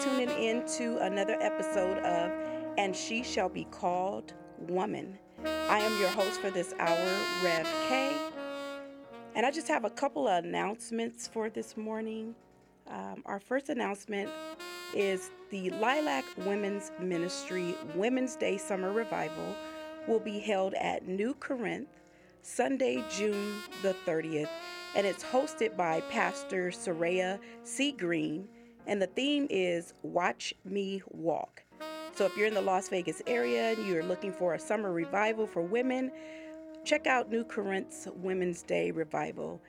tuning in to another episode of And She Shall Be Called Woman. I am your host for this hour, Rev K. And I just have a couple of announcements for this morning. Um, our first announcement is the Lilac Women's Ministry Women's Day Summer Revival will be held at New Corinth Sunday, June the 30th and it's hosted by Pastor Soraya C. Green, and the theme is Watch Me Walk. So if you're in the Las Vegas area and you're looking for a summer revival for women, check out New Corinth's Women's Day Revival.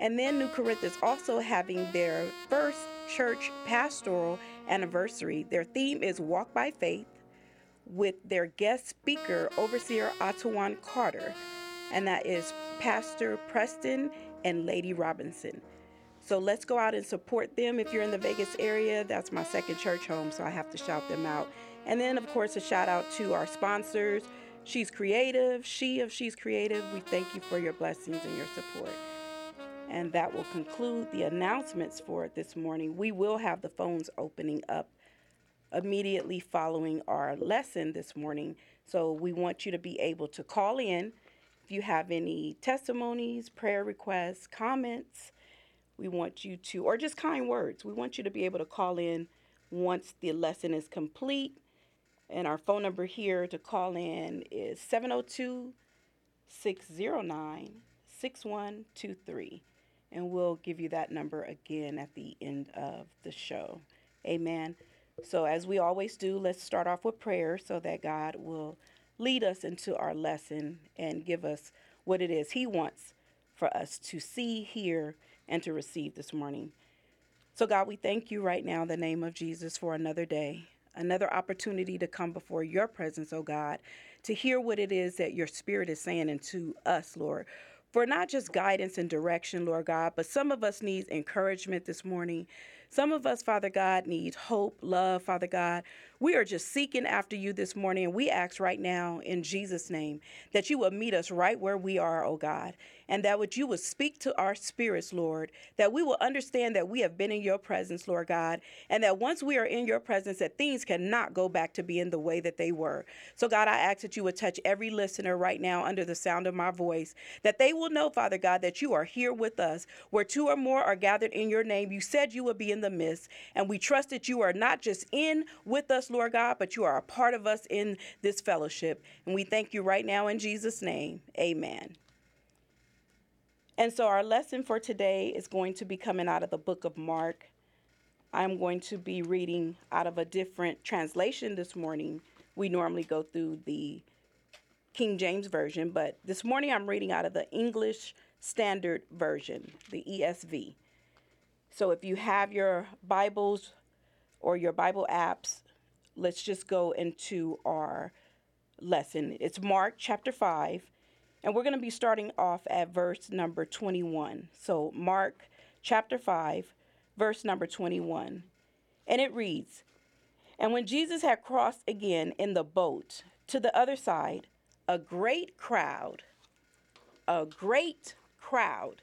And then New Corinth is also having their first church pastoral anniversary. Their theme is Walk by Faith with their guest speaker, Overseer Ottawan Carter, and that is Pastor Preston and Lady Robinson. So let's go out and support them. If you're in the Vegas area, that's my second church home, so I have to shout them out. And then, of course, a shout out to our sponsors. She's Creative, She of She's Creative. We thank you for your blessings and your support. And that will conclude the announcements for this morning. We will have the phones opening up immediately following our lesson this morning. So we want you to be able to call in if you have any testimonies, prayer requests, comments, we want you to, or just kind words, we want you to be able to call in once the lesson is complete. And our phone number here to call in is 702 609 6123. And we'll give you that number again at the end of the show. Amen. So, as we always do, let's start off with prayer so that God will lead us into our lesson and give us what it is He wants for us to see, hear, and to receive this morning. So, God, we thank you right now in the name of Jesus for another day, another opportunity to come before your presence, oh God, to hear what it is that your spirit is saying into us, Lord for not just guidance and direction, Lord God, but some of us need encouragement this morning. Some of us, Father God, need hope, love, Father God. We are just seeking after you this morning, and we ask right now in Jesus' name that you will meet us right where we are, O God, and that what you would speak to our spirits, Lord, that we will understand that we have been in your presence, Lord God, and that once we are in your presence, that things cannot go back to being the way that they were. So, God, I ask that you would touch every listener right now under the sound of my voice, that they will know, Father God, that you are here with us. Where two or more are gathered in your name, you said you would be in the midst, and we trust that you are not just in with us, Lord God, but you are a part of us in this fellowship. And we thank you right now in Jesus' name. Amen. And so our lesson for today is going to be coming out of the book of Mark. I'm going to be reading out of a different translation this morning. We normally go through the King James Version, but this morning I'm reading out of the English Standard Version, the ESV. So if you have your Bibles or your Bible apps, let's just go into our lesson. It's Mark chapter 5, and we're going to be starting off at verse number 21. So, Mark chapter 5, verse number 21. And it reads And when Jesus had crossed again in the boat to the other side, a great crowd, a great crowd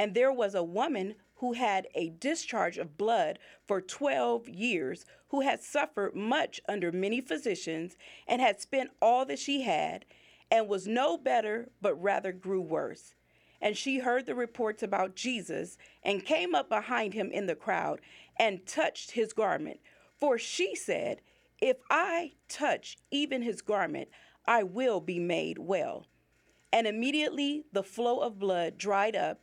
And there was a woman who had a discharge of blood for 12 years, who had suffered much under many physicians, and had spent all that she had, and was no better, but rather grew worse. And she heard the reports about Jesus, and came up behind him in the crowd, and touched his garment. For she said, If I touch even his garment, I will be made well. And immediately the flow of blood dried up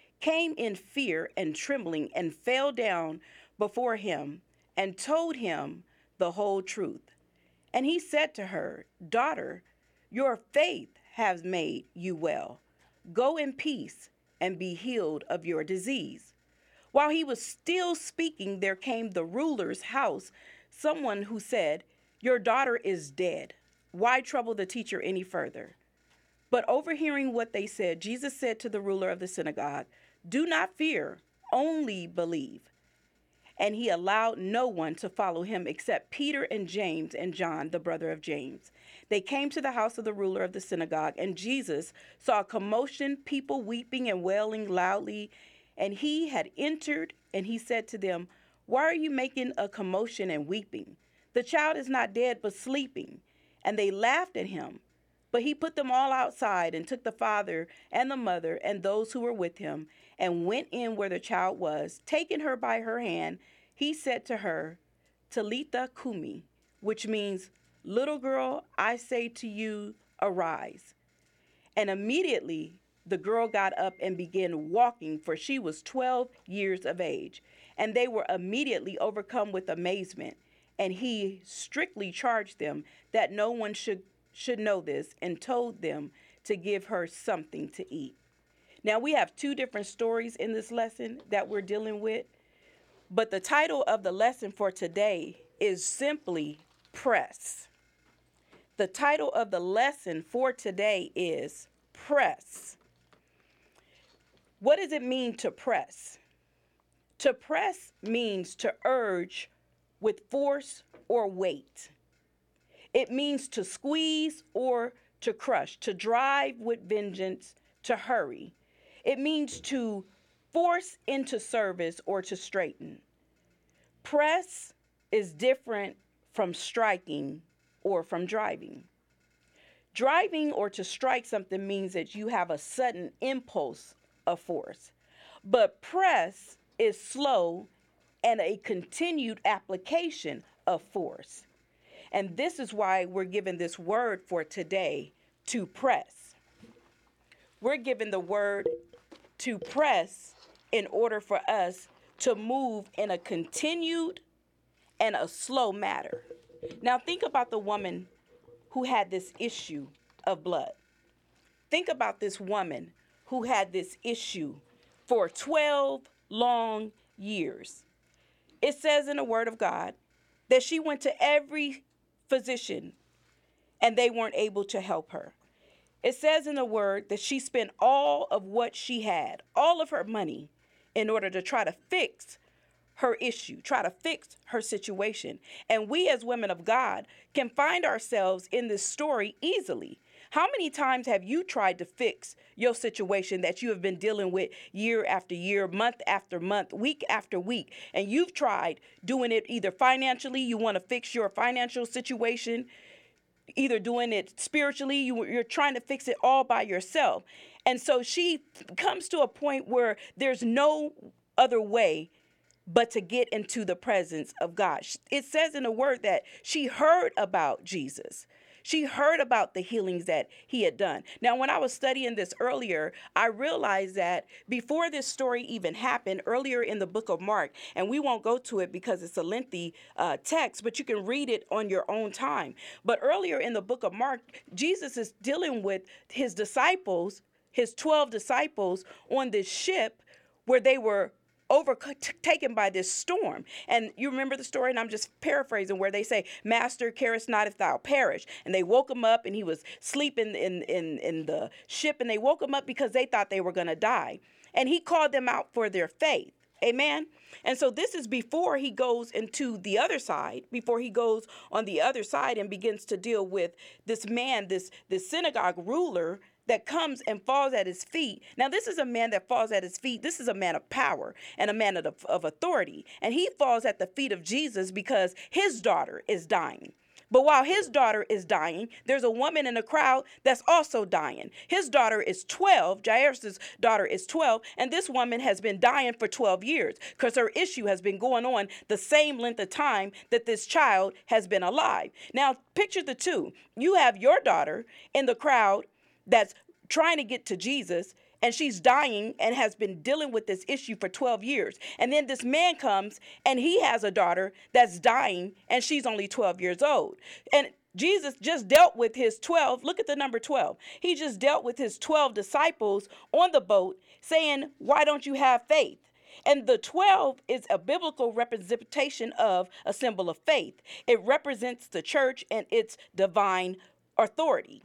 came in fear and trembling and fell down before him and told him the whole truth. And he said to her, Daughter, your faith has made you well. Go in peace and be healed of your disease. While he was still speaking, there came the ruler's house someone who said, Your daughter is dead. Why trouble the teacher any further? But overhearing what they said, Jesus said to the ruler of the synagogue, Do not fear, only believe. And he allowed no one to follow him except Peter and James and John, the brother of James. They came to the house of the ruler of the synagogue, and Jesus saw a commotion, people weeping and wailing loudly. And he had entered, and he said to them, Why are you making a commotion and weeping? The child is not dead, but sleeping. And they laughed at him. But he put them all outside and took the father and the mother and those who were with him and went in where the child was. Taking her by her hand, he said to her, Talitha Kumi, which means, Little girl, I say to you, arise. And immediately the girl got up and began walking, for she was 12 years of age. And they were immediately overcome with amazement. And he strictly charged them that no one should, should know this and told them to give her something to eat. Now, we have two different stories in this lesson that we're dealing with, but the title of the lesson for today is simply Press. The title of the lesson for today is Press. What does it mean to press? To press means to urge with force or weight. It means to squeeze or to crush, to drive with vengeance, to hurry. It means to force into service or to straighten. Press is different from striking or from driving. Driving or to strike something means that you have a sudden impulse of force. But press is slow and a continued application of force. And this is why we're given this word for today to press. We're given the word to press in order for us to move in a continued and a slow matter. Now, think about the woman who had this issue of blood. Think about this woman who had this issue for 12 long years. It says in the Word of God that she went to every physician and they weren't able to help her. It says in the Word that she spent all of what she had, all of her money, in order to try to fix her issue, try to fix her situation. And we, as women of God, can find ourselves in this story easily. How many times have you tried to fix your situation that you have been dealing with year after year, month after month, week after week? And you've tried doing it either financially, you want to fix your financial situation, either doing it spiritually, you, you're trying to fix it all by yourself. And so she comes to a point where there's no other way but to get into the presence of God. It says in the word that she heard about Jesus. She heard about the healings that he had done. Now, when I was studying this earlier, I realized that before this story even happened, earlier in the book of Mark, and we won't go to it because it's a lengthy uh, text, but you can read it on your own time. But earlier in the book of Mark, Jesus is dealing with his disciples, his 12 disciples on this ship where they were overtaken by this storm. And you remember the story, and I'm just paraphrasing, where they say, Master, carest not if thou perish. And they woke him up, and he was sleeping in, in, in the ship, and they woke him up because they thought they were going to die. And he called them out for their faith. Amen. And so this is before he goes into the other side, before he goes on the other side and begins to deal with this man, this this synagogue ruler that comes and falls at his feet. Now, this is a man that falls at his feet. This is a man of power and a man of, of authority. And he falls at the feet of Jesus because his daughter is dying. But while his daughter is dying, there's a woman in the crowd that's also dying. His daughter is 12, Jairus' daughter is 12, and this woman has been dying for 12 years because her issue has been going on the same length of time that this child has been alive. Now, picture the two. You have your daughter in the crowd that's trying to get to Jesus and she's dying and has been dealing with this issue for 12 years. And then this man comes and he has a daughter that's dying and she's only 12 years old. And Jesus just dealt with his 12. Look at the number 12. He just dealt with his 12 disciples on the boat saying, Why don't you have faith? And the 12 is a biblical representation of a symbol of faith. It represents the church and its divine authority.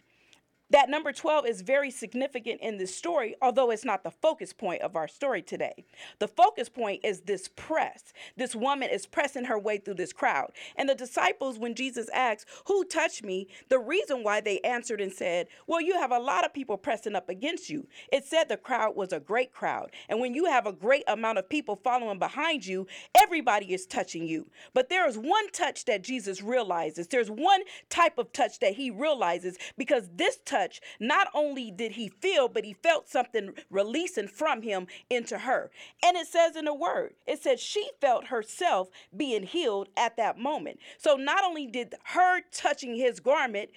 That number 12 is very significant in this story, although it's not the focus point of our story today. The focus point is this press. This woman is pressing her way through this crowd. And the disciples, when Jesus asks, Who touched me? the reason why they answered and said, Well, you have a lot of people pressing up against you. It said the crowd was a great crowd. And when you have a great amount of people following behind you, everybody is touching you. But there is one touch that Jesus realizes. There's one type of touch that he realizes because this touch touch, not only did he feel, but he felt something releasing from him into her. And it says in the word, it says she felt herself being healed at that moment. So not only did her touching his garment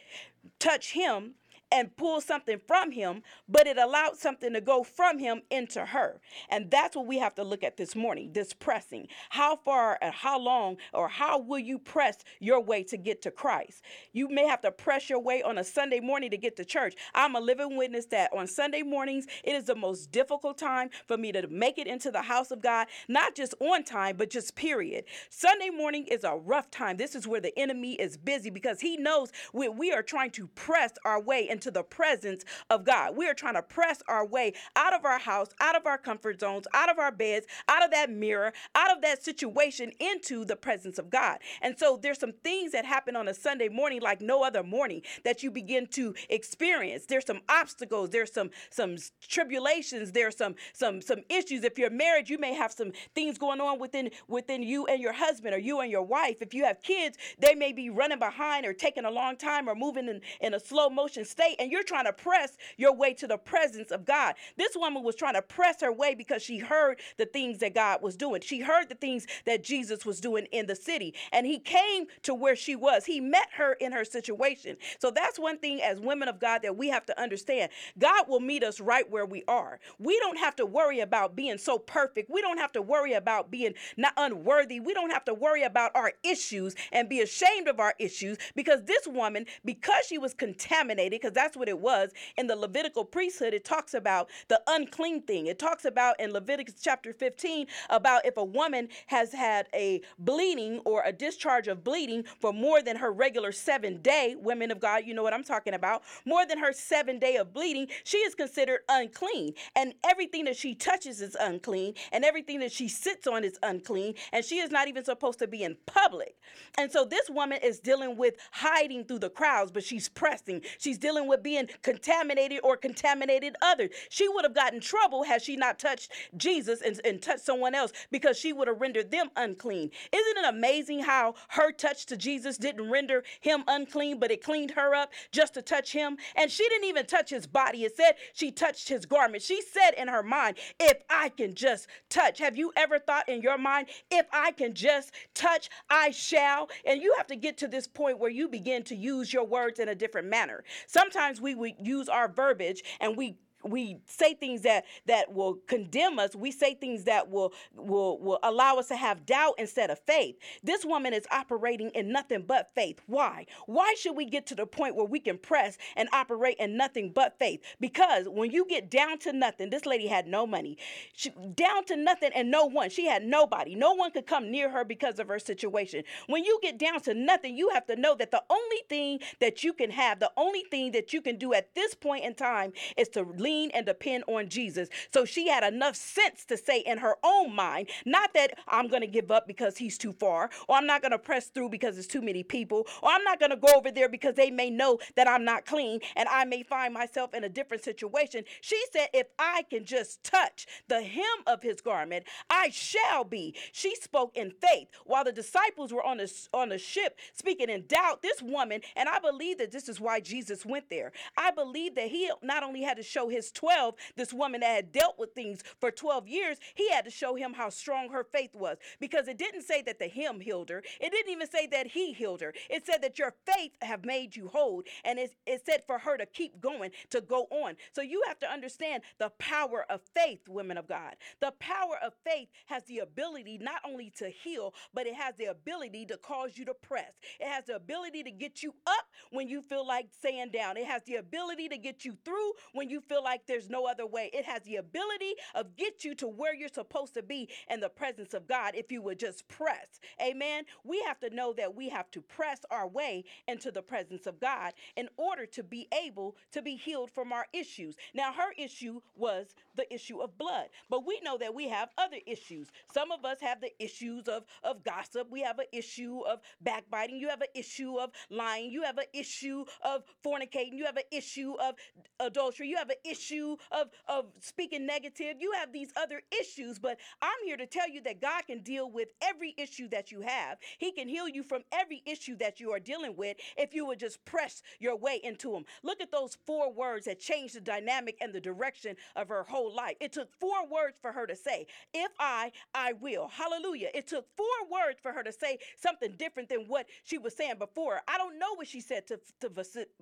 touch him, and pull something from him, but it allowed something to go from him into her. And that's what we have to look at this morning this pressing. How far and how long or how will you press your way to get to Christ? You may have to press your way on a Sunday morning to get to church. I'm a living witness that on Sunday mornings, it is the most difficult time for me to make it into the house of God, not just on time, but just period. Sunday morning is a rough time. This is where the enemy is busy because he knows we, we are trying to press our way into into the presence of God. We are trying to press our way out of our house, out of our comfort zones, out of our beds, out of that mirror, out of that situation into the presence of God. And so there's some things that happen on a Sunday morning like no other morning that you begin to experience. There's some obstacles, there's some some tribulations, there's some some some issues. If you're married, you may have some things going on within within you and your husband or you and your wife. If you have kids, they may be running behind or taking a long time or moving in, in a slow motion state and you're trying to press your way to the presence of God. This woman was trying to press her way because she heard the things that God was doing. She heard the things that Jesus was doing in the city, and he came to where she was. He met her in her situation. So that's one thing as women of God that we have to understand. God will meet us right where we are. We don't have to worry about being so perfect. We don't have to worry about being not unworthy. We don't have to worry about our issues and be ashamed of our issues because this woman, because she was contaminated, because that's what it was. In the Levitical priesthood, it talks about the unclean thing. It talks about in Leviticus chapter 15 about if a woman has had a bleeding or a discharge of bleeding for more than her regular seven day, women of God, you know what I'm talking about, more than her seven day of bleeding, she is considered unclean. And everything that she touches is unclean, and everything that she sits on is unclean, and she is not even supposed to be in public. And so this woman is dealing with hiding through the crowds, but she's pressing. She's dealing with being contaminated or contaminated others. She would have gotten trouble had she not touched Jesus and, and touched someone else because she would have rendered them unclean. Isn't it amazing how her touch to Jesus didn't render him unclean, but it cleaned her up just to touch him? And she didn't even touch his body. It said she touched his garment. She said in her mind, if I can just touch. Have you ever thought in your mind, if I can just touch, I shall? And you have to get to this point where you begin to use your words in a different manner. Sometimes sometimes we would use our verbiage and we we say things that that will condemn us. We say things that will will will allow us to have doubt instead of faith. This woman is operating in nothing but faith. Why? Why should we get to the point where we can press and operate in nothing but faith? Because when you get down to nothing this lady had no money. She, down to nothing and no one. She had nobody. No one could come near her because of her situation. When you get down to nothing you have to know that the only thing that you can have the only thing that you can do at this point in time is to lean and depend on Jesus. So she had enough sense to say in her own mind, not that I'm going to give up because he's too far, or I'm not going to press through because it's too many people, or I'm not going to go over there because they may know that I'm not clean and I may find myself in a different situation. She said, If I can just touch the hem of his garment, I shall be. She spoke in faith while the disciples were on the, on the ship speaking in doubt. This woman, and I believe that this is why Jesus went there. I believe that he not only had to show his 12, this woman that had dealt with things for 12 years, he had to show him how strong her faith was because it didn't say that the him healed her. It didn't even say that he healed her. It said that your faith have made you whole. And it, it said for her to keep going, to go on. So you have to understand the power of faith, women of God. The power of faith has the ability not only to heal, but it has the ability to cause you to press. It has the ability to get you up when you feel like saying down. It has the ability to get you through when you feel like there's no other way. It has the ability of get you to where you're supposed to be in the presence of God if you would just press. Amen. We have to know that we have to press our way into the presence of God in order to be able to be healed from our issues. Now, her issue was the issue of blood, but we know that we have other issues. Some of us have the issues of, of gossip. We have an issue of backbiting. You have an issue of lying. You have an issue of fornicating. You have an issue of adultery. You have an issue of, of speaking negative. You have these other issues, but I'm here to tell you that God can deal with every issue that you have. He can heal you from every issue that you are dealing with if you would just press your way into Him. Look at those four words that changed the dynamic and the direction of her whole life. It took four words for her to say, If I, I will. Hallelujah. It took four words for her to say something different than what she was saying before. I don't know what she said to, to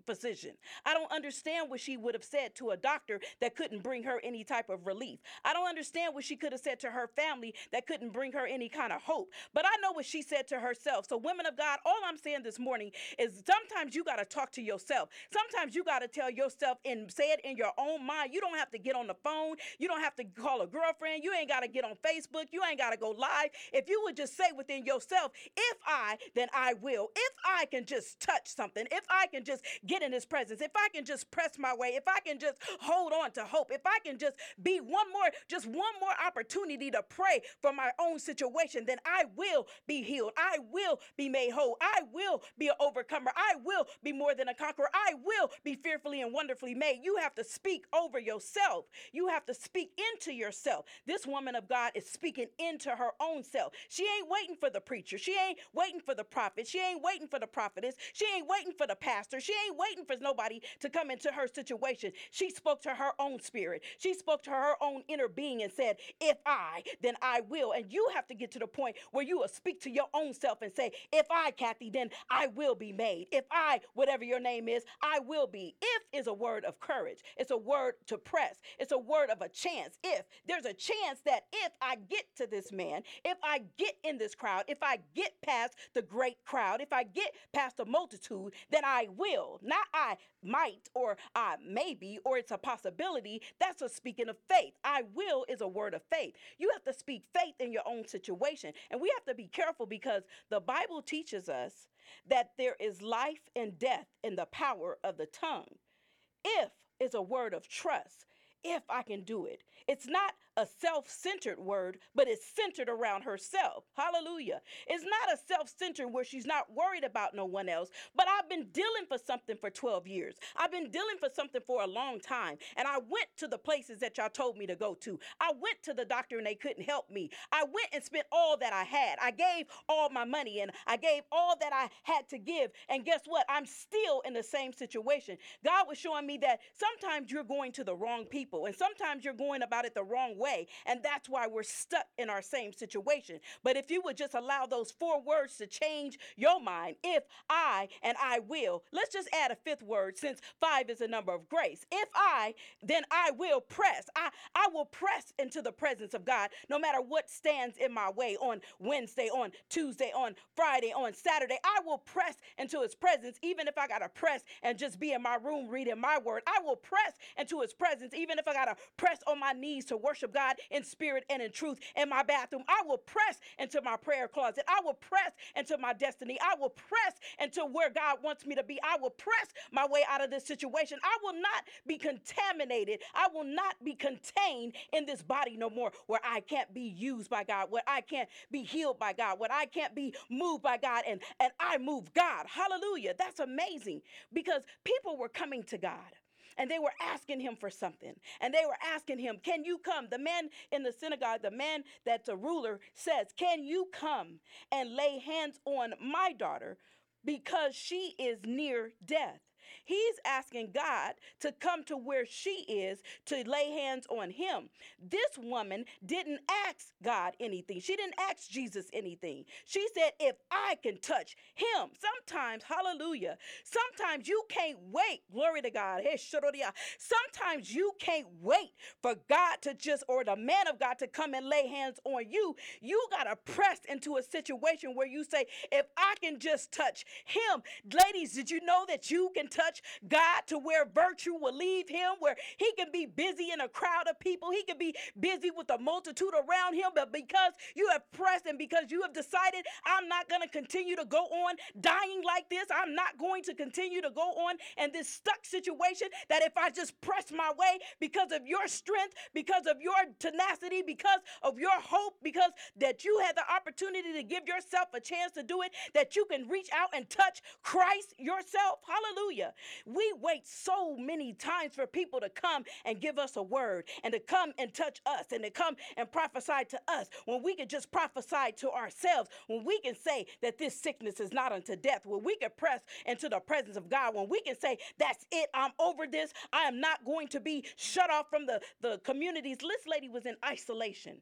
physician. I don't understand what she would have said to a doctor that couldn't bring her any type of relief. I don't understand what she could have said to her family that couldn't bring her any kind of hope. But I know what she said to herself. So, women of God, all I'm saying this morning is sometimes you got to talk to yourself. Sometimes you got to tell yourself and say it in your own mind. You don't have to get on the phone. You don't have to call a girlfriend. You ain't got to get on Facebook. You ain't got to go live. If you would just say within yourself, if I, then I will. If I can just touch something, if I can just get in his presence, if I can just press my way, if I can just hold on to hope, if I can just be one more, just one more opportunity to pray for my own situation, then I will be healed. I will be made whole. I will be an overcomer. I will be more than a conqueror. I will be fearfully and wonderfully made. You have to speak over yourself. You have to speak into yourself. This woman of God is speaking into her own self. She ain't waiting for the preacher. She ain't waiting for the prophet. She ain't waiting for the prophetess. She ain't waiting for the pastor. She ain't waiting for nobody to come into her situation. She spoke to her own spirit. She spoke to her own inner being and said, If I, then I will. And you have to get to the point where you will speak to your own self and say, If I, Kathy, then I will be made. If I, whatever your name is, I will be. If is a word of courage, it's a word to press, it's a word of a chance. If there's a chance that if I get to this man, if I get in this crowd, if I get past the great crowd, if I get past the multitude, then I will. Not I might or I maybe or it's a possibility. That's a speaking of faith. I will is a word of faith. You have to speak faith in your own situation. And we have to be careful because the Bible teaches us that there is life and death in the power of the tongue. If is a word of trust. If I can do it. It's not a self centered word, but it's centered around herself. Hallelujah. It's not a self centered where she's not worried about no one else, but I've been dealing for something for 12 years. I've been dealing for something for a long time. And I went to the places that y'all told me to go to. I went to the doctor and they couldn't help me. I went and spent all that I had. I gave all my money and I gave all that I had to give. And guess what? I'm still in the same situation. God was showing me that sometimes you're going to the wrong people and sometimes you're going about it the wrong way And that's why we're stuck in our same situation. But if you would just allow those four words to change your mind, if I and I will, let's just add a fifth word since five is a number of grace. If I, then I will press. I, I will press into the presence of God no matter what stands in my way on Wednesday, on Tuesday, on Friday, on Saturday. I will press into his presence, even if I got to press and just be in my room reading my word. I will press into his presence, even if I got to press on my knees to worship God in spirit and in truth in my bathroom. I will press into my prayer closet. I will press into my destiny. I will press into where God wants me to be. I will press my way out of this situation. I will not be contaminated. I will not be contained in this body no more where I can't be used by God, where I can't be healed by God, where I can't be moved by God and, and I move God. Hallelujah. That's amazing because people were coming to God and they were asking him for something. And they were asking him, Can you come? The man in the synagogue, the man that's a ruler, says, Can you come and lay hands on my daughter because she is near death? He's asking God to come to where she is to lay hands on him. This woman didn't ask God anything. She didn't ask Jesus anything. She said, If I can touch him, sometimes, hallelujah, sometimes you can't wait. Glory to God. Sometimes you can't wait for God to just, or the man of God to come and lay hands on you. You got to press into a situation where you say, If I can just touch him. Ladies, did you know that you can touch God to where virtue will leave him, where he can be busy in a crowd of people, he can be busy with a multitude around him, but because you have pressed and because you have decided, I'm not going to continue to go on dying like this, I'm not going to continue to go on in this stuck situation, that if I just press my way because of your strength, because of your tenacity, because of your hope, because that you had the opportunity to give yourself a chance to do it, that you can reach out and touch Christ yourself. Hallelujah. We wait so many times for people to come and give us a word and to come and touch us and to come and prophesy to us when we can just prophesy to ourselves, when we can say that this sickness is not unto death, when we can press into the presence of God, when we can say, That's it, I'm over this, I am not going to be shut off from the, the communities. This lady was in isolation.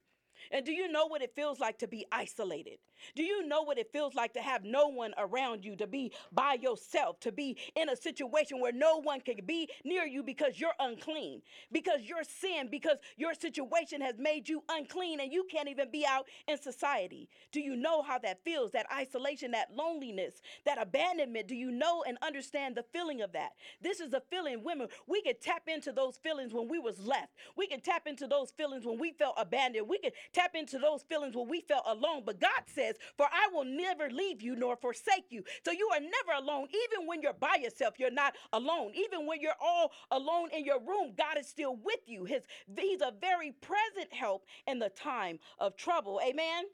And do you know what it feels like to be isolated? Do you know what it feels like to have no one around you, to be by yourself, to be in a situation where no one can be near you because you're unclean, because your sin, because your situation has made you unclean and you can't even be out in society? Do you know how that feels? That isolation, that loneliness, that abandonment? Do you know and understand the feeling of that? This is a feeling, women, we can tap into those feelings when we was left. We can tap into those feelings when we felt abandoned. We can tap into those feelings where we felt alone. But God says, For I will never leave you nor forsake you. So you are never alone. Even when you're by yourself, you're not alone. Even when you're all alone in your room, God is still with you. His, he's a very present help in the time of trouble. Amen.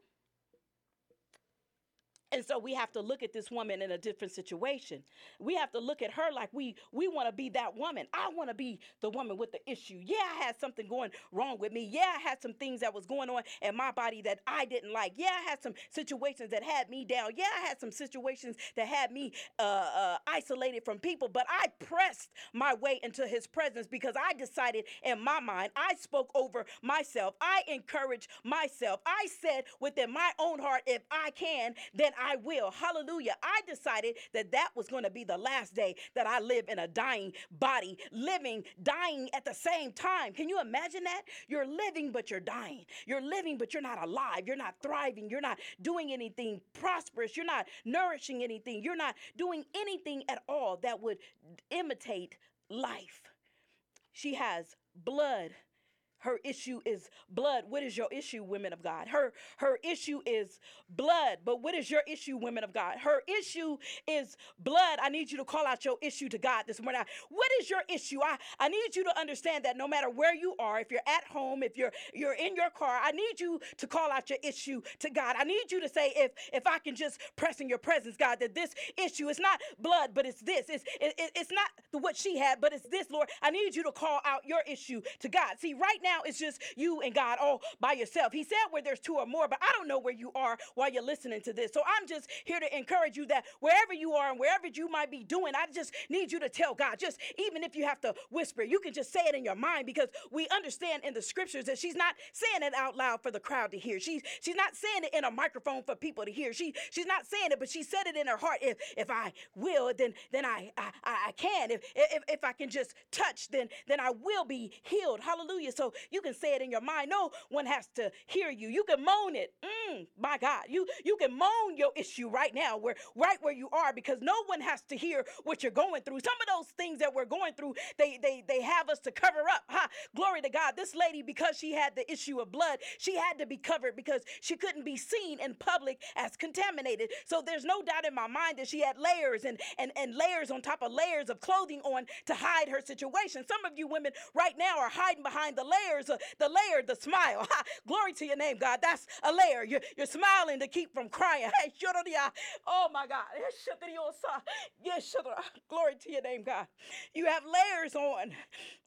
And so we have to look at this woman in a different situation. We have to look at her like we we want to be that woman. I want to be the woman with the issue. Yeah, I had something going wrong with me. Yeah, I had some things that was going on in my body that I didn't like. Yeah, I had some situations that had me down. Yeah, I had some situations that had me uh, uh, isolated from people. But I pressed my way into His presence because I decided in my mind. I spoke over myself. I encouraged myself. I said within my own heart, if I can, then I will. Hallelujah. I decided that that was going to be the last day that I live in a dying body, living, dying at the same time. Can you imagine that? You're living, but you're dying. You're living, but you're not alive. You're not thriving. You're not doing anything prosperous. You're not nourishing anything. You're not doing anything at all that would imitate life. She has blood her issue is blood. What is your issue, women of God? Her her issue is blood. But what is your issue, women of God? Her issue is blood. I need you to call out your issue to God this morning. What is your issue? I, I need you to understand that no matter where you are, if you're at home, if you're you're in your car, I need you to call out your issue to God. I need you to say, if if I can just press in your presence, God, that this issue is not blood, but it's this. It's it, it's not what she had, but it's this, Lord. I need you to call out your issue to God. See, right now now it's just you and God all by yourself. He said where there's two or more, but I don't know where you are while you're listening to this. So I'm just here to encourage you that wherever you are and wherever you might be doing, I just need you to tell God, just even if you have to whisper, you can just say it in your mind because we understand in the scriptures that she's not saying it out loud for the crowd to hear. She's she's not saying it in a microphone for people to hear. She she's not saying it, but she said it in her heart. If if I will, then then I I, I can. If, if if I can just touch, then then I will be healed. Hallelujah. So you can say it in your mind. No one has to hear you. You can moan it. Mm, my God, you you can moan your issue right now, where right where you are, because no one has to hear what you're going through. Some of those things that we're going through, they they they have us to cover up. Ha! Glory to God. This lady, because she had the issue of blood, she had to be covered because she couldn't be seen in public as contaminated. So there's no doubt in my mind that she had layers and and and layers on top of layers of clothing on to hide her situation. Some of you women right now are hiding behind the layers, uh, the layer, the smile. Ha! Glory to your name, God. That's a layer. You're, you're smiling to keep from crying. Hey, oh my God. Yes, glory to your name, God. You have layers on,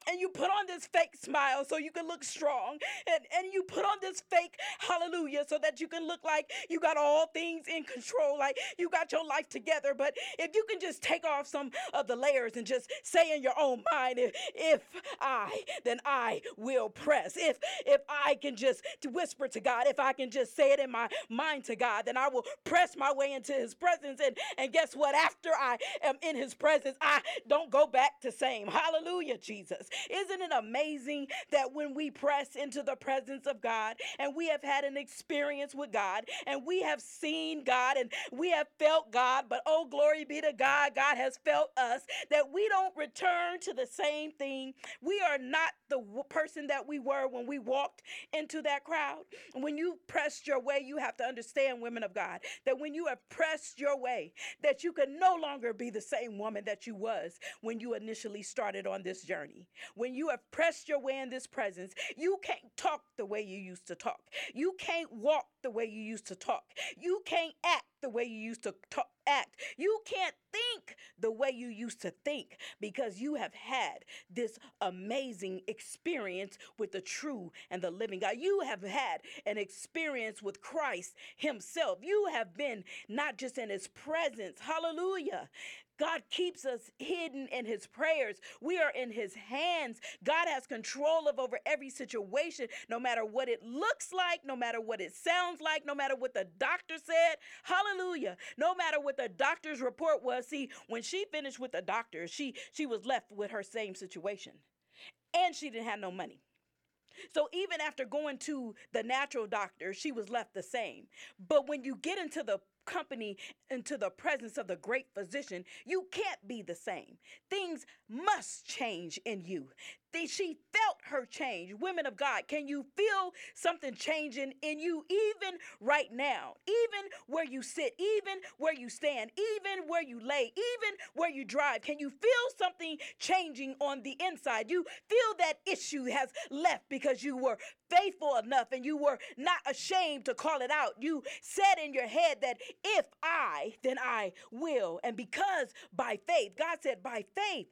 and you put on this fake smile so you can look strong, and, and you put on this fake hallelujah so that you can look like you got all things in control, like you got your life together. But if you can just take off some of the layers and just say in your own mind, if, if I, then I will press. If if I can just whisper to God, if I can just say it in my mind to God, then I will press my way into his presence. And, and guess what? After I am in his presence, I don't go back to same. Hallelujah, Jesus. Isn't it amazing that when we press into the presence of God and we have had an experience with God and we have seen God and we have felt God, but oh, glory be to God, God has felt us, that we don't return to the same thing. We are not the person that we were when we walked into that crowd. When you pressed your way, you have to understand, women of God, that when you have pressed your way, that you can no longer be the same woman that you was when you initially started on this journey. When you have pressed your way in this presence, you can't talk the way you used to talk. You can't walk the way you used to talk. You can't act the way you used to talk, act. You can't think the way you used to think because you have had this amazing experience with the true and the living God. You have had an experience with Christ Himself. You have been not just in His presence, hallelujah, God keeps us hidden in his prayers. We are in his hands. God has control of over every situation, no matter what it looks like, no matter what it sounds like, no matter what the doctor said. Hallelujah. No matter what the doctor's report was. See, when she finished with the doctor, she she was left with her same situation. And she didn't have no money. So even after going to the natural doctor, she was left the same. But when you get into the company into the presence of the great physician, you can't be the same. Things must change in you she felt her change. Women of God, can you feel something changing in you even right now? Even where you sit, even where you stand, even where you lay, even where you drive. Can you feel something changing on the inside? You feel that issue has left because you were faithful enough and you were not ashamed to call it out. You said in your head that if I, then I will. And because by faith, God said, by faith,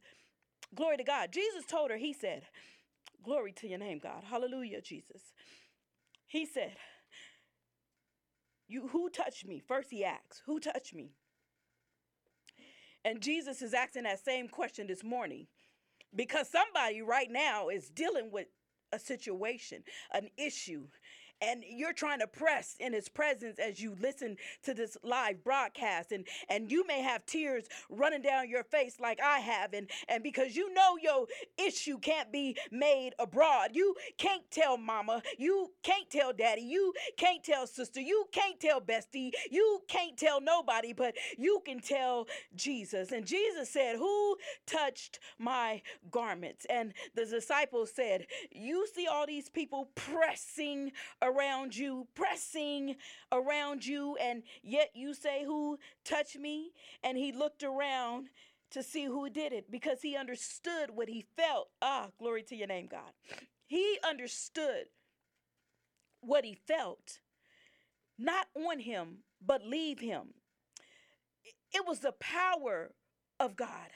Glory to God. Jesus told her, He said, Glory to your name, God. Hallelujah, Jesus. He said, You who touched me? First he asks, Who touched me? And Jesus is asking that same question this morning because somebody right now is dealing with a situation, an issue, and you're trying to press in his presence as you listen to this live broadcast. And and you may have tears running down your face like I have. And and because you know your issue can't be made abroad. You can't tell mama. You can't tell daddy. You can't tell sister. You can't tell bestie. You can't tell nobody but you can tell Jesus. And Jesus said who touched my garments? And the disciples said you see all these people pressing around around you, pressing around you, and yet you say, Who touched me? And he looked around to see who did it because he understood what he felt. Ah, glory to your name, God. He understood what he felt, not on him, but leave him. It was the power of God,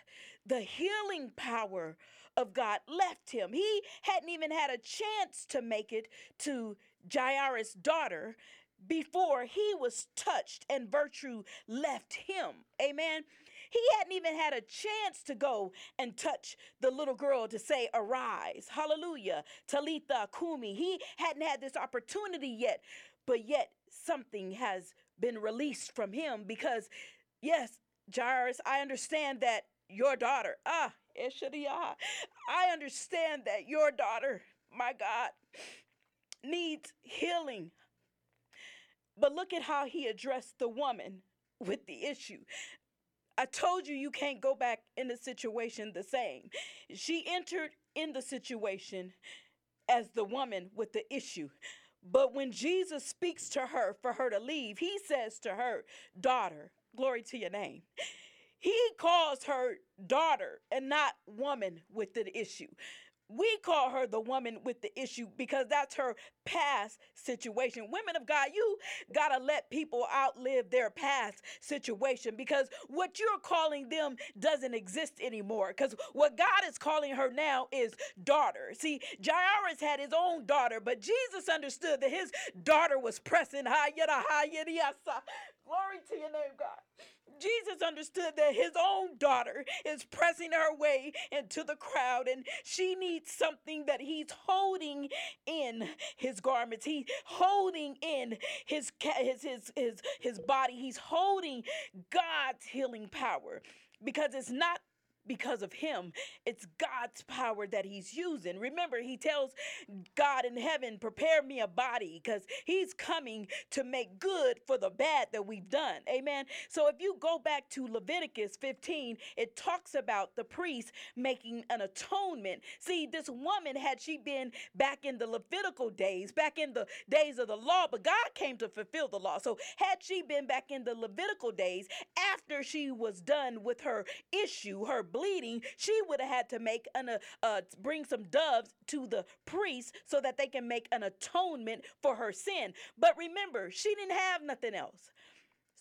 the healing power of God left him. He hadn't even had a chance to make it to Jairus' daughter before he was touched and virtue left him. Amen. He hadn't even had a chance to go and touch the little girl to say, Arise. Hallelujah. Talitha Kumi. He hadn't had this opportunity yet, but yet something has been released from him because, yes, Jairus, I understand that your daughter, ah, I understand that your daughter my God, needs healing. But look at how he addressed the woman with the issue. I told you you can't go back in the situation the same. She entered in the situation as the woman with the issue. But when Jesus speaks to her for her to leave, he says to her, Daughter, glory to your name. He calls her daughter and not woman with the issue. We call her the woman with the issue because that's her past situation. Women of God, you got to let people outlive their past situation because what you're calling them doesn't exist anymore. Because what God is calling her now is daughter. See, Jairus had his own daughter, but Jesus understood that his daughter was pressing. Glory to your name, God. Jesus understood that his own daughter is pressing her way into the crowd and she needs something that he's holding in his garments. He's holding in his his his his, his body. He's holding God's healing power because it's not because of him. It's God's power that he's using. Remember, he tells God in heaven, prepare me a body because he's coming to make good for the bad that we've done. Amen. So if you go back to Leviticus 15, it talks about the priest making an atonement. See, this woman, had she been back in the Levitical days, back in the days of the law, but God came to fulfill the law. So had she been back in the Levitical days, after she was done with her issue, her bleeding, she would have had to make an uh, uh, bring some doves to the priest so that they can make an atonement for her sin. But remember, she didn't have nothing else.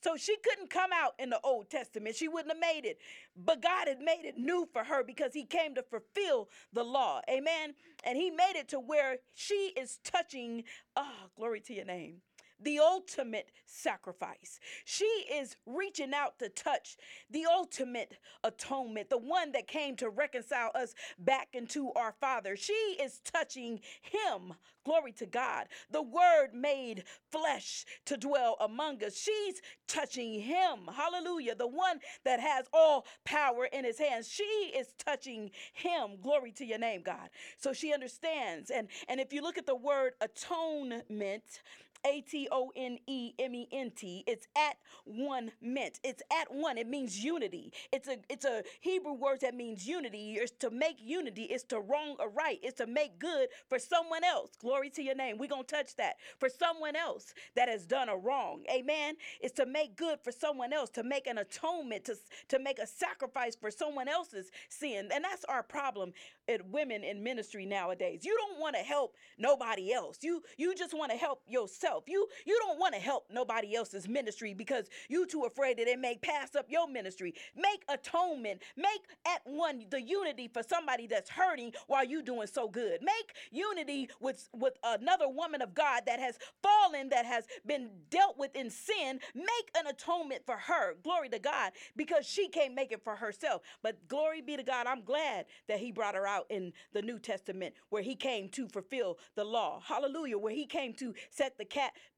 So she couldn't come out in the Old Testament. She wouldn't have made it. But God had made it new for her because He came to fulfill the law. Amen. And He made it to where she is touching, oh, glory to your name the ultimate sacrifice. She is reaching out to touch the ultimate atonement, the one that came to reconcile us back into our Father. She is touching Him. Glory to God. The Word made flesh to dwell among us. She's touching Him. Hallelujah. The one that has all power in His hands. She is touching Him. Glory to your name, God. So she understands. And, and if you look at the word atonement, a T O N E M E N T. It's at one meant. It's at one. It means unity. It's a it's a Hebrew word that means unity. It's to make unity. It's to wrong or right. It's to make good for someone else. Glory to your name. We're gonna touch that. For someone else that has done a wrong. Amen. It's to make good for someone else, to make an atonement, to, to make a sacrifice for someone else's sin. And that's our problem at women in ministry nowadays. You don't want to help nobody else. You you just want to help yourself. You you don't want to help nobody else's ministry because you too afraid that it may pass up your ministry. Make atonement. Make at one the unity for somebody that's hurting while you doing so good. Make unity with with another woman of God that has fallen, that has been dealt with in sin. Make an atonement for her. Glory to God because she can't make it for herself. But glory be to God. I'm glad that he brought her out in the New Testament where he came to fulfill the law. Hallelujah. Where he came to set the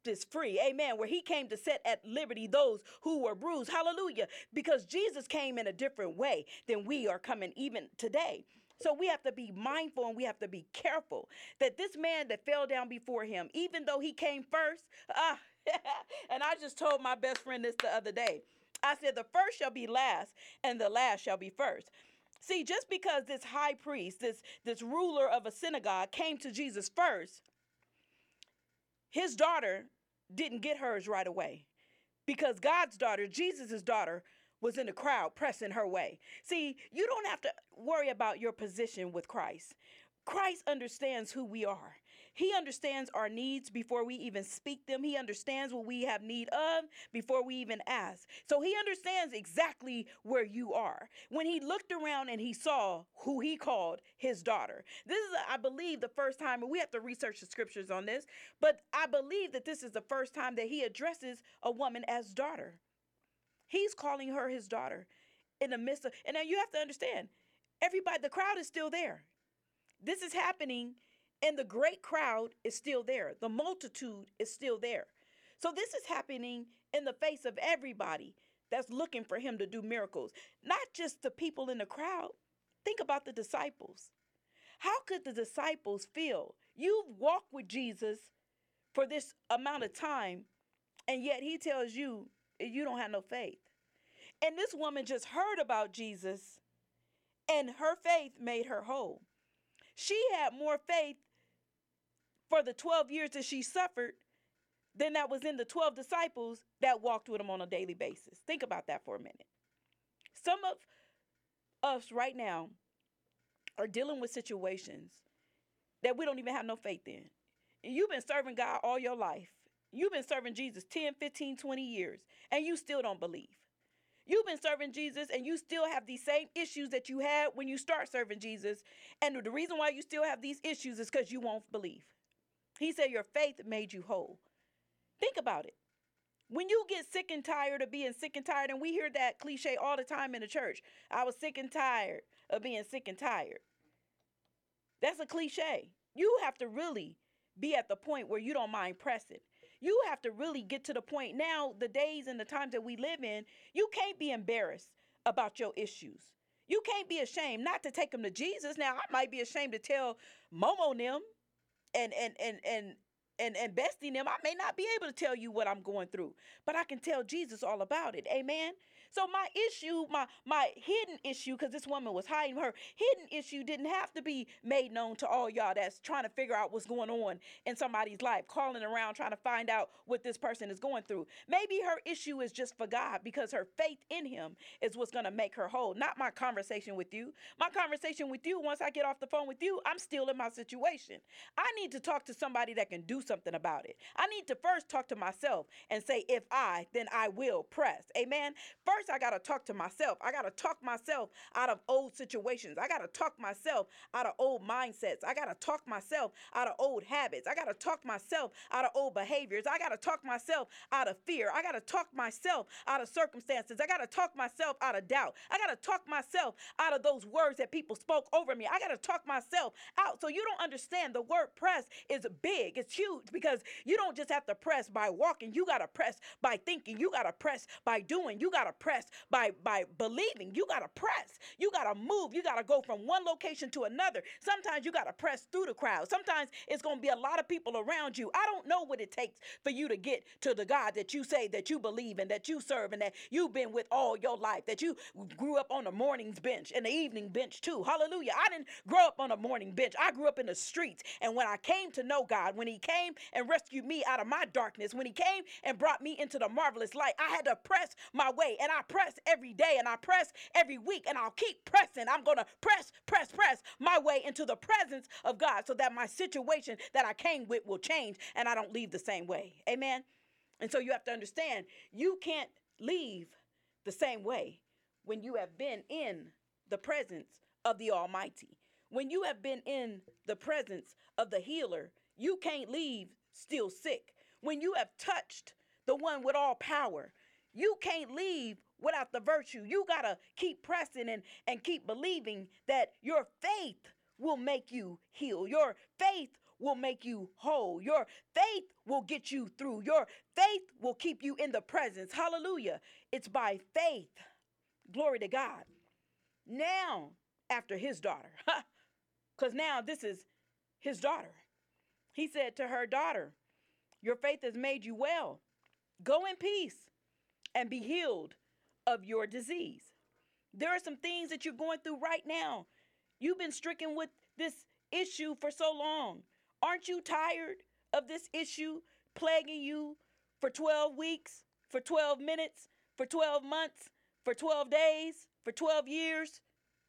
captives free. Amen. Where he came to set at liberty those who were bruised. Hallelujah. Because Jesus came in a different way than we are coming even today. So we have to be mindful and we have to be careful that this man that fell down before him, even though he came first, ah, and I just told my best friend this the other day. I said, the first shall be last, and the last shall be first. See, just because this high priest, this, this ruler of a synagogue, came to Jesus first, his daughter didn't get hers right away. Because God's daughter, Jesus' daughter, was in the crowd pressing her way. See, you don't have to worry about your position with Christ. Christ understands who we are. He understands our needs before we even speak them. He understands what we have need of before we even ask. So he understands exactly where you are. When he looked around and he saw who he called his daughter. This is, I believe, the first time, and we have to research the scriptures on this, but I believe that this is the first time that he addresses a woman as daughter. He's calling her his daughter in the midst of, and now you have to understand, everybody, the crowd is still there. This is happening and the great crowd is still there. The multitude is still there. So this is happening in the face of everybody that's looking for him to do miracles, not just the people in the crowd. Think about the disciples. How could the disciples feel You've walked with Jesus for this amount of time, and yet he tells you you don't have no faith. And this woman just heard about Jesus, and her faith made her whole. She had more faith for the 12 years that she suffered than that was in the 12 disciples that walked with him on a daily basis. Think about that for a minute. Some of us right now are dealing with situations that we don't even have no faith in. And you've been serving God all your life. You've been serving Jesus 10, 15, 20 years, and you still don't believe. You've been serving Jesus and you still have these same issues that you had when you start serving Jesus. And the reason why you still have these issues is because you won't believe. He said, Your faith made you whole. Think about it. When you get sick and tired of being sick and tired, and we hear that cliche all the time in the church I was sick and tired of being sick and tired. That's a cliche. You have to really be at the point where you don't mind pressing. You have to really get to the point now, the days and the times that we live in, you can't be embarrassed about your issues. You can't be ashamed not to take them to Jesus. Now, I might be ashamed to tell Momo them and and and and and and besting them, I may not be able to tell you what I'm going through, but I can tell Jesus all about it. Amen. So my issue, my my hidden issue, because this woman was hiding her hidden issue, didn't have to be made known to all y'all that's trying to figure out what's going on in somebody's life, calling around trying to find out what this person is going through. Maybe her issue is just for God because her faith in Him is what's to make her whole. Not my conversation with you. My conversation with you, once I get off the phone with you, I'm still in my situation. I need to talk to somebody that can do something about it. I need to first talk to myself and say, if I, then I will press. Amen. First First, I got to talk to myself. I got to talk myself out of old situations. I got to talk myself out of old mindsets. I got to talk myself out of old habits. I got to talk myself out of old behaviors. I got to talk myself out of fear. I got to talk myself out of circumstances. I got to talk myself out of doubt. I got to talk myself out of those words that people spoke over me. I got to talk myself out. So you don't understand the word press is big, it's huge because you don't just have to press by walking, you got to press by thinking, you got to press by doing, you got to press by by believing. You got to press. You got to move. You got to go from one location to another. Sometimes you got to press through the crowd. Sometimes it's to be a lot of people around you. I don't know what it takes for you to get to the God that you say that you believe in, that you serve, and that you've been with all your life, that you grew up on the morning's bench and the evening bench too. Hallelujah. I didn't grow up on a morning bench. I grew up in the streets. And when I came to know God, when He came and rescued me out of my darkness, when He came and brought me into the marvelous light, I had to press my way. And I I press every day and I press every week and I'll keep pressing. I'm going to press, press, press my way into the presence of God so that my situation that I came with will change and I don't leave the same way. Amen. And so you have to understand you can't leave the same way when you have been in the presence of the Almighty. When you have been in the presence of the healer, you can't leave still sick. When you have touched the one with all power, you can't leave without the virtue. You got to keep pressing and, and keep believing that your faith will make you heal. Your faith will make you whole. Your faith will get you through. Your faith will keep you in the presence. Hallelujah. It's by faith. Glory to God. Now, after his daughter, because now this is his daughter, he said to her daughter, Your faith has made you well. Go in peace and be healed of your disease. There are some things that you're going through right now. You've been stricken with this issue for so long. Aren't you tired of this issue plaguing you for 12 weeks, for 12 minutes, for 12 months, for 12 days, for 12 years?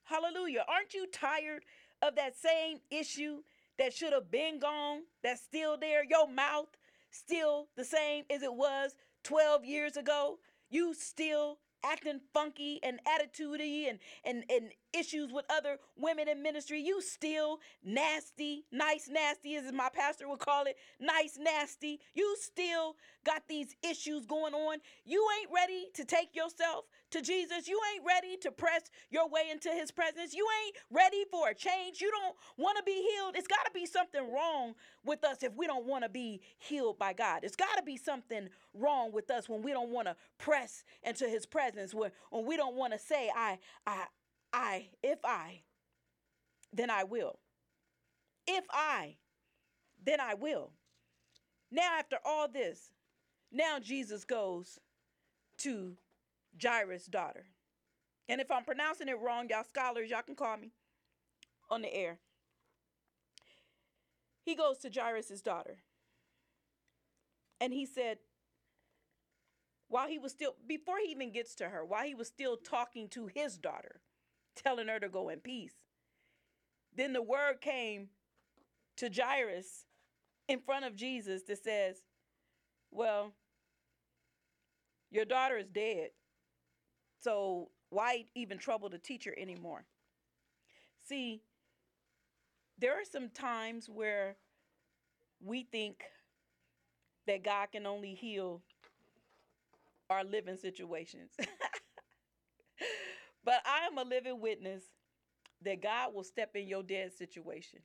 Hallelujah. Aren't you tired of that same issue that should have been gone, that's still there? Your mouth still the same as it was 12 years ago? You still acting funky and attitudey and, and, and issues with other women in ministry, you still nasty, nice nasty, as my pastor would call it, nice nasty. You still got these issues going on. You ain't ready to take yourself to Jesus. You ain't ready to press your way into his presence. You ain't ready for a change. You don't want to be healed. It's got to be something wrong with us if we don't want to be healed by God. It's got to be something wrong with us when we don't want to press into his presence, when, when we don't want to say, I, I, I, if I, then I will. If I, then I will. Now, after all this, now Jesus goes to Jairus' daughter. And if I'm pronouncing it wrong, y'all scholars, y'all can call me on the air. He goes to Jairus' daughter. And he said, while he was still, before he even gets to her, while he was still talking to his daughter, telling her to go in peace, then the word came to Jairus in front of Jesus that says, Well, your daughter is dead. So why even trouble the teacher anymore? See, there are some times where we think that God can only heal our living situations. but I am a living witness that God will step in your dead situation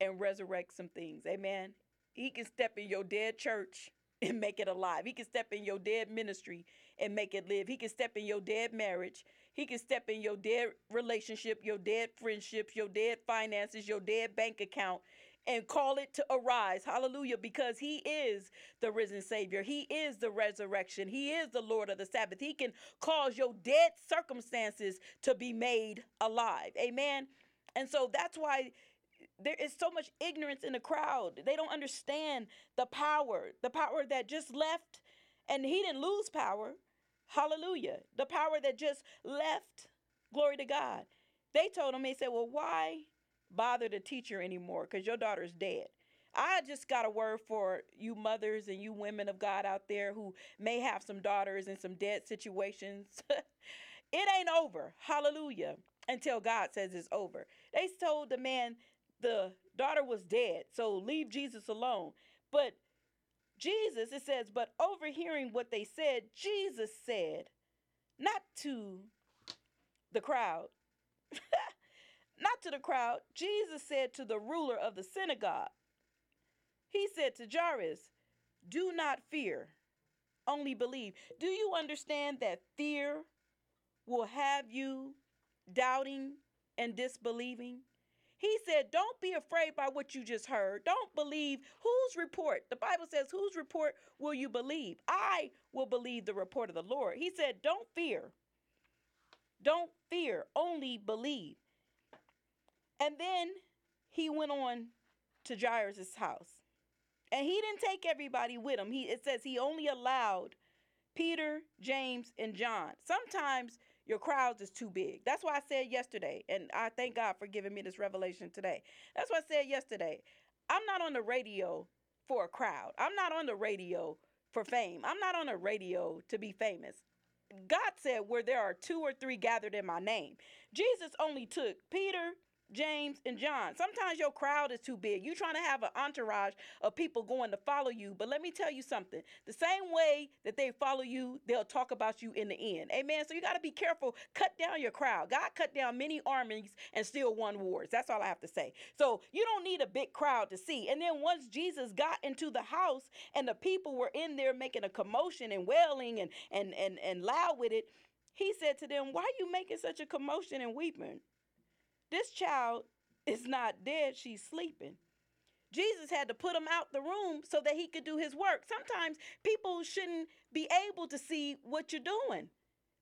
and resurrect some things. Amen. He can step in your dead church and make it alive. He can step in your dead ministry and make it live. He can step in your dead marriage. He can step in your dead relationship, your dead friendships, your dead finances, your dead bank account and call it to arise. Hallelujah. Because he is the risen Savior. He is the resurrection. He is the Lord of the Sabbath. He can cause your dead circumstances to be made alive. Amen. And so that's why there is so much ignorance in the crowd. They don't understand the power, the power that just left, and he didn't lose power. Hallelujah. The power that just left. Glory to God. They told him, they said, Well, why bother the teacher anymore? Because your daughter's dead. I just got a word for you mothers and you women of God out there who may have some daughters in some dead situations. it ain't over. Hallelujah. Until God says it's over. They told the man the daughter was dead, so leave Jesus alone. But Jesus, it says, but overhearing what they said, Jesus said, not to the crowd, not to the crowd, Jesus said to the ruler of the synagogue, He said to Jairus, Do not fear, only believe. Do you understand that fear will have you doubting and disbelieving? He said, Don't be afraid by what you just heard. Don't believe whose report. The Bible says, Whose report will you believe? I will believe the report of the Lord. He said, Don't fear. Don't fear, only believe. And then he went on to Jairus' house. And he didn't take everybody with him. He it says he only allowed Peter, James, and John. Sometimes your crowds is too big. That's why I said yesterday, and I thank God for giving me this revelation today. That's what I said yesterday. I'm not on the radio for a crowd. I'm not on the radio for fame. I'm not on the radio to be famous. God said, where there are two or three gathered in my name. Jesus only took Peter, James, and John. Sometimes your crowd is too big. You're trying to have an entourage of people going to follow you. But let me tell you something the same way that they follow you, they'll talk about you in the end. Amen. So you got to be careful. Cut down your crowd. God cut down many armies and still won wars. That's all I have to say. So you don't need a big crowd to see. And then once Jesus got into the house and the people were in there making a commotion and wailing and, and, and, and loud with it, he said to them, Why are you making such a commotion and weeping? This child is not dead, she's sleeping. Jesus had to put him out the room so that he could do his work. Sometimes people shouldn't be able to see what you're doing.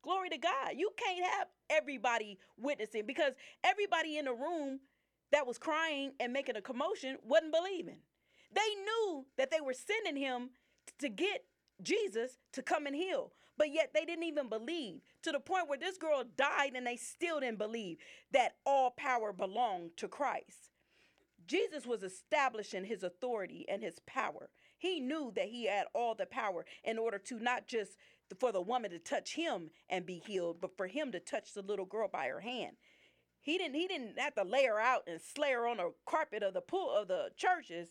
Glory to God. You can't have everybody witnessing because everybody in the room that was crying and making a commotion wasn't believing. They knew that they were sending him to get Jesus to come and heal. But yet they didn't even believe to the point where this girl died and they still didn't believe that all power belonged to Christ. Jesus was establishing his authority and his power. He knew that he had all the power in order to not just for the woman to touch him and be healed, but for him to touch the little girl by her hand. He didn't he didn't have to lay her out and slay her on the carpet of the pool of the churches.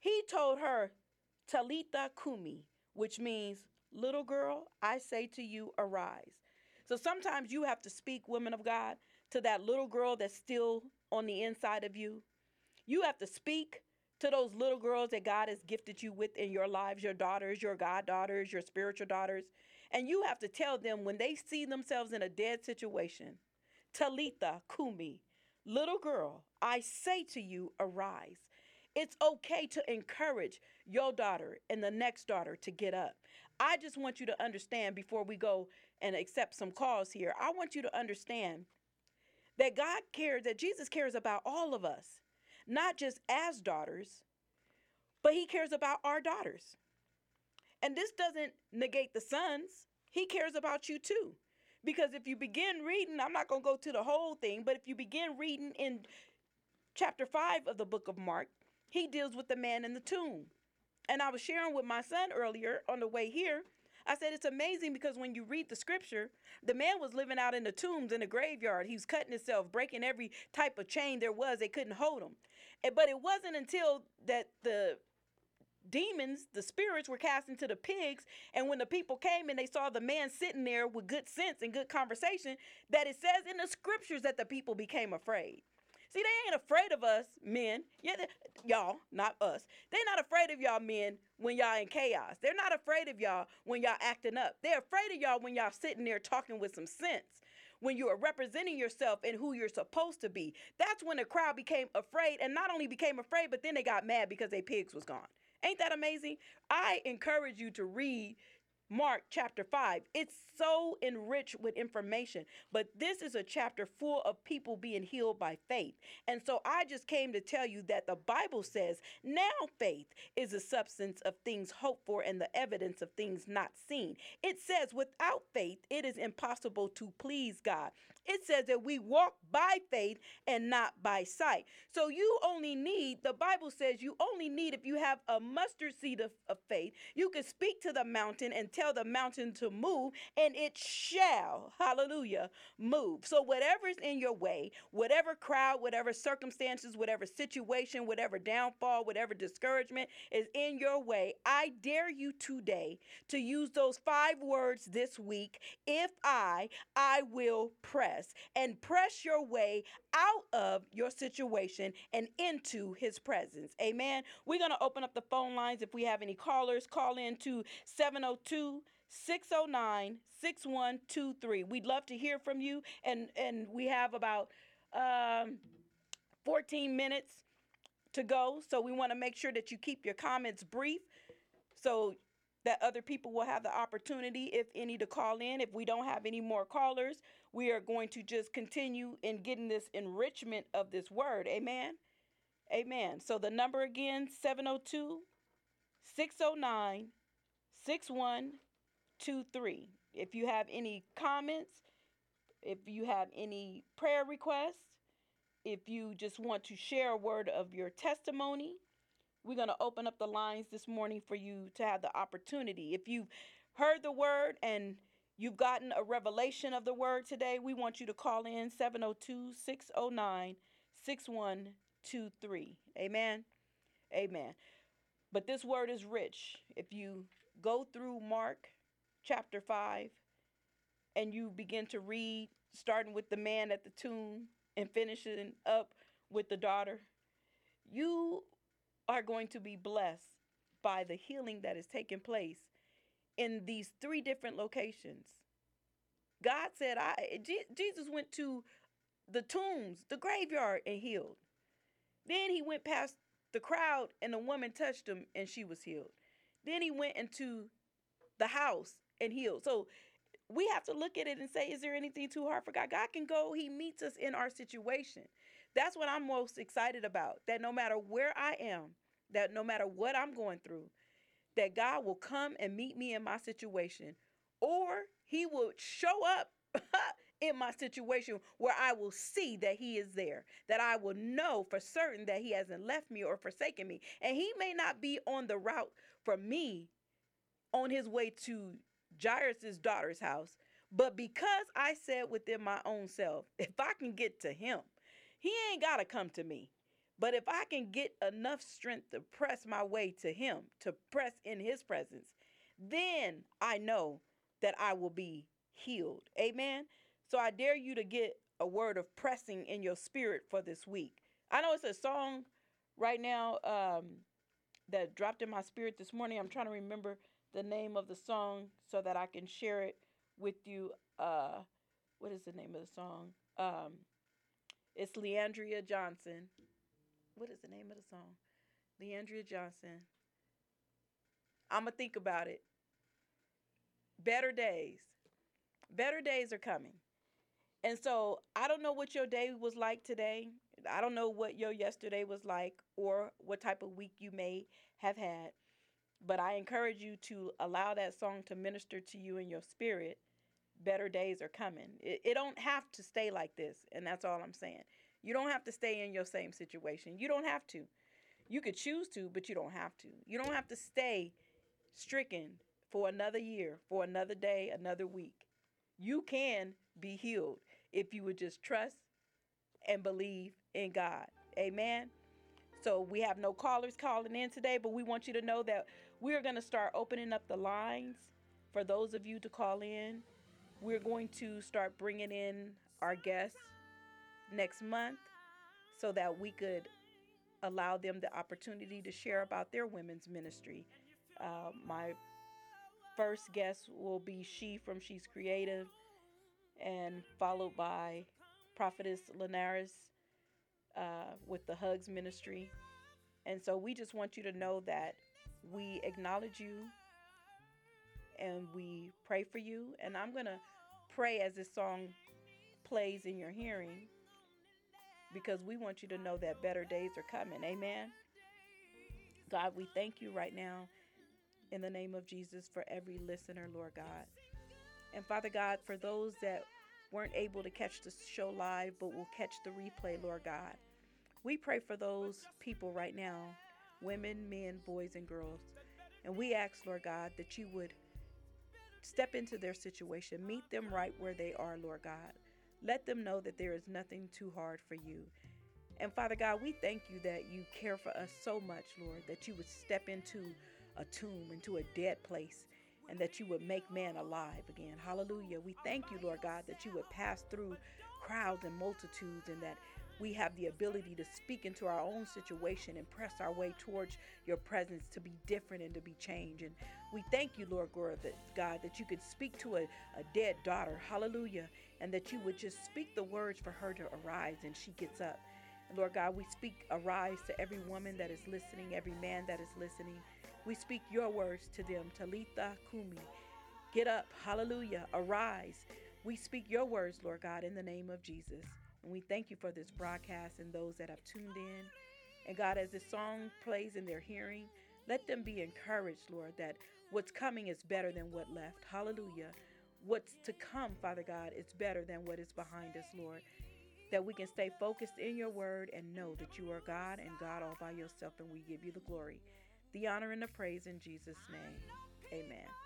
He told her, Talitha Kumi, which means, little girl, I say to you, arise. So sometimes you have to speak, women of God, to that little girl that's still on the inside of you. You have to speak to those little girls that God has gifted you with in your lives, your daughters, your goddaughters, your spiritual daughters. And you have to tell them when they see themselves in a dead situation, Talitha Kumi, little girl, I say to you, arise. It's okay to encourage your daughter and the next daughter to get up. I just want you to understand before we go and accept some calls here, I want you to understand that God cares, that Jesus cares about all of us, not just as daughters, but He cares about our daughters. And this doesn't negate the sons, He cares about you too. Because if you begin reading, I'm not going to go to the whole thing, but if you begin reading in chapter 5 of the book of Mark, he deals with the man in the tomb. And I was sharing with my son earlier on the way here. I said it's amazing because when you read the scripture, the man was living out in the tombs in the graveyard. He was cutting himself, breaking every type of chain there was. They couldn't hold him. But it wasn't until that the demons, the spirits were cast into the pigs. And when the people came and they saw the man sitting there with good sense and good conversation, that it says in the scriptures that the people became afraid. See, they ain't afraid of us men. Yeah, y'all, not us. They're not afraid of y'all men when y'all in chaos. They're not afraid of y'all when y'all acting up. They're afraid of y'all when y'all sitting there talking with some sense. When you are representing yourself and who you're supposed to be. That's when the crowd became afraid and not only became afraid, but then they got mad because their pigs was gone. Ain't that amazing? I encourage you to read Mark chapter 5. It's so enriched with information, but this is a chapter full of people being healed by faith. And so I just came to tell you that the Bible says now faith is a substance of things hoped for and the evidence of things not seen. It says without faith, it is impossible to please God. It says that we walk by faith and not by sight. So you only need, the Bible says you only need, if you have a mustard seed of, of faith, you can speak to the mountain and tell the mountain to move, and it shall, hallelujah, move. So, whatever's in your way, whatever crowd, whatever circumstances, whatever situation, whatever downfall, whatever discouragement is in your way, I dare you today to use those five words this week. If I, I will press and press your way out of your situation and into his presence. Amen. We're going to open up the phone lines. If we have any callers, call in to 702 609 6123. We'd love to hear from you. And, and we have about um, 14 minutes to go. So we want to make sure that you keep your comments brief so that other people will have the opportunity, if any, to call in. If we don't have any more callers, we are going to just continue in getting this enrichment of this word. Amen. Amen. So the number again 702 609 6123. If you have any comments, if you have any prayer requests, if you just want to share a word of your testimony, we're going to open up the lines this morning for you to have the opportunity. If you've heard the word and you've gotten a revelation of the word today, we want you to call in 702 609 6123. Amen. Amen. But this word is rich. If you go through Mark chapter 5 and you begin to read, starting with the man at the tomb and finishing up with the daughter, you are going to be blessed by the healing that is taking place in these three different locations. God said, I Jesus went to the tombs, the graveyard, and healed. Then he went past the crowd, and the woman touched him, and she was healed. Then he went into the house and healed. So we have to look at it and say, is there anything too hard for God? God can go, He meets us in our situation. That's what I'm most excited about. That no matter where I am, that no matter what I'm going through, that God will come and meet me in my situation, or He will show up in my situation where I will see that He is there, that I will know for certain that He hasn't left me or forsaken me. And He may not be on the route for me on His way to Jairus' daughter's house, but because I said within my own self, if I can get to Him, He ain't got to come to me. But if I can get enough strength to press my way to Him, to press in His presence, then I know that I will be healed. Amen. So I dare you to get a word of pressing in your spirit for this week. I know it's a song right now um, that dropped in my spirit this morning. I'm trying to remember the name of the song so that I can share it with you. Uh, what is the name of the song? Um, it's Le'Andria Johnson. What is the name of the song? Le'Andria Johnson. I'm going to think about it. Better days. Better days are coming. And so I don't know what your day was like today. I don't know what your yesterday was like or what type of week you may have had. But I encourage you to allow that song to minister to you in your spirit. Better days are coming. It, it don't have to stay like this. And that's all I'm saying. You don't have to stay in your same situation. You don't have to. You could choose to, but you don't have to. You don't have to stay stricken for another year, for another day, another week. You can be healed if you would just trust and believe in God. Amen. So we have no callers calling in today, but we want you to know that we're going to start opening up the lines for those of you to call in. We're going to start bringing in our guests next month so that we could allow them the opportunity to share about their women's ministry. Uh, my first guest will be She from She's Creative, and followed by Prophetess Linares uh, with the Hugs Ministry. And so we just want you to know that we acknowledge you and we pray for you. And I'm going to pray as this song plays in your hearing because we want you to know that better days are coming. Amen. God, we thank you right now in the name of Jesus for every listener, Lord God. And Father God, for those that weren't able to catch the show live but will catch the replay, Lord God, we pray for those people right now women, men, boys, and girls. And we ask, Lord God, that you would step into their situation, meet them right where they are, Lord God. Let them know that there is nothing too hard for you. And Father God, we thank you that you care for us so much, Lord, that you would step into a tomb, into a dead place, and that you would make man alive again. Hallelujah. We thank you, Lord God, that you would pass through crowds and multitudes and that we have the ability to speak into our own situation and press our way towards your presence to be different and to be changed. And we thank you, Lord God, that you could speak to a, a dead daughter, hallelujah, and that you would just speak the words for her to arise and she gets up. Lord God, we speak arise to every woman that is listening, every man that is listening. We speak your words to them, Talitha Kumi. Get up, hallelujah, arise. We speak your words, Lord God, in the name of Jesus. And we thank you for this broadcast and those that have tuned in. And God, as this song plays in their hearing, let them be encouraged, Lord, that what's coming is better than what left. Hallelujah. What's to come, Father God, is better than what is behind us, Lord. That we can stay focused in your word and know that you are God and God all by yourself, and we give you the glory, the honor, and the praise in Jesus' name. Amen.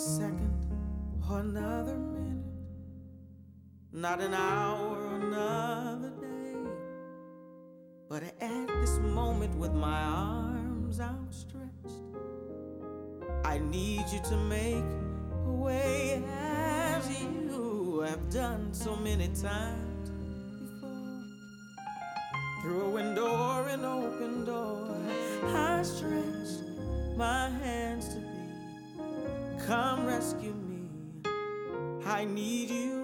Second or another minute, not an hour or another day. But at this moment, with my arms outstretched, I need you to make a way as you have done so many times before. Through a window or an open door, I stretch my I need you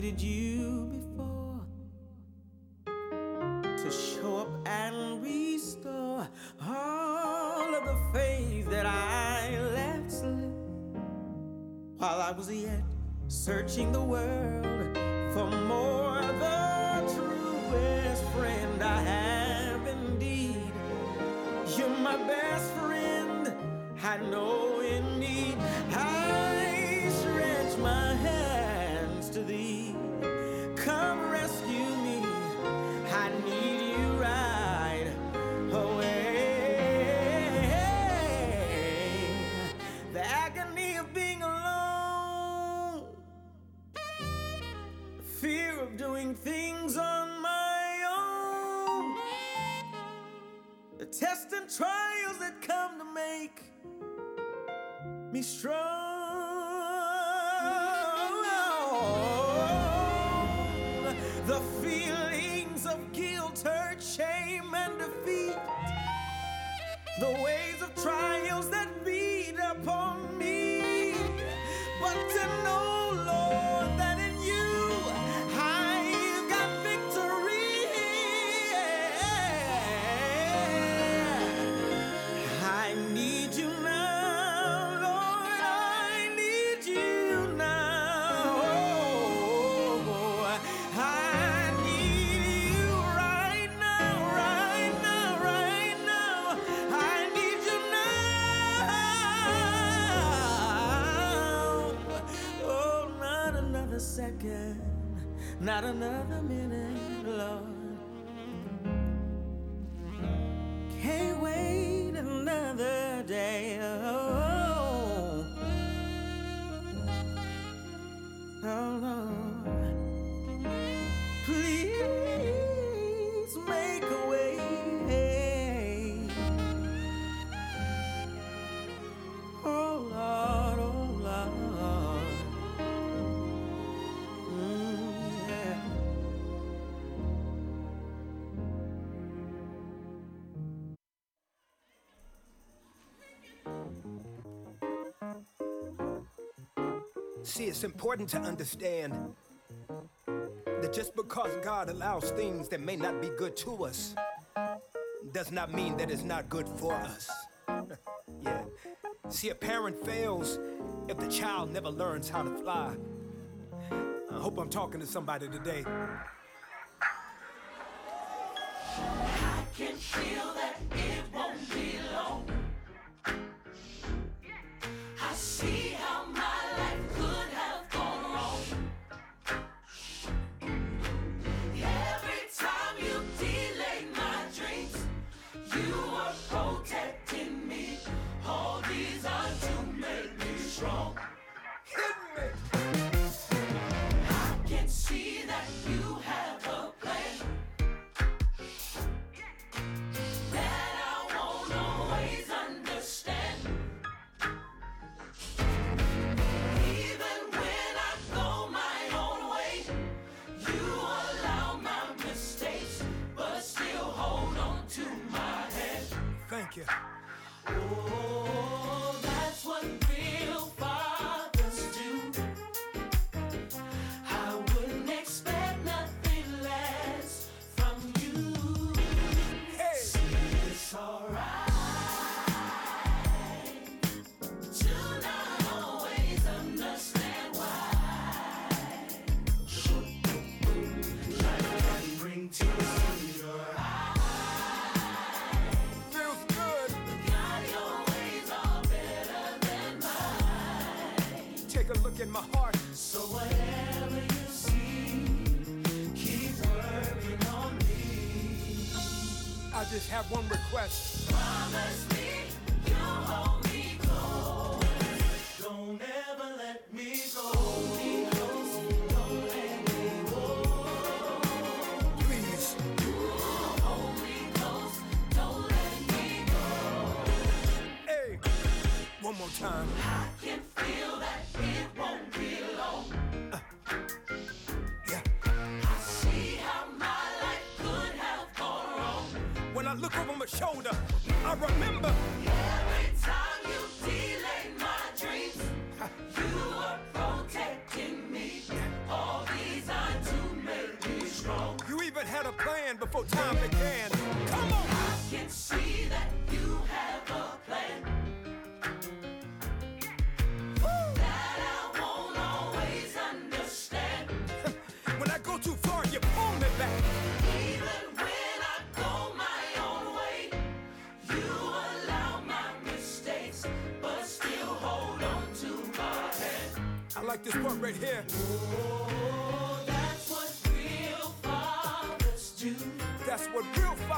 needed you before to show up and restore all of the faith that I left slip while I was yet searching the not another See, it's important to understand that just because God allows things that may not be good to us does not mean that it's not good for us. yeah. See, a parent fails if the child never learns how to fly. I hope I'm talking to somebody today. That you have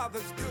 fathers do.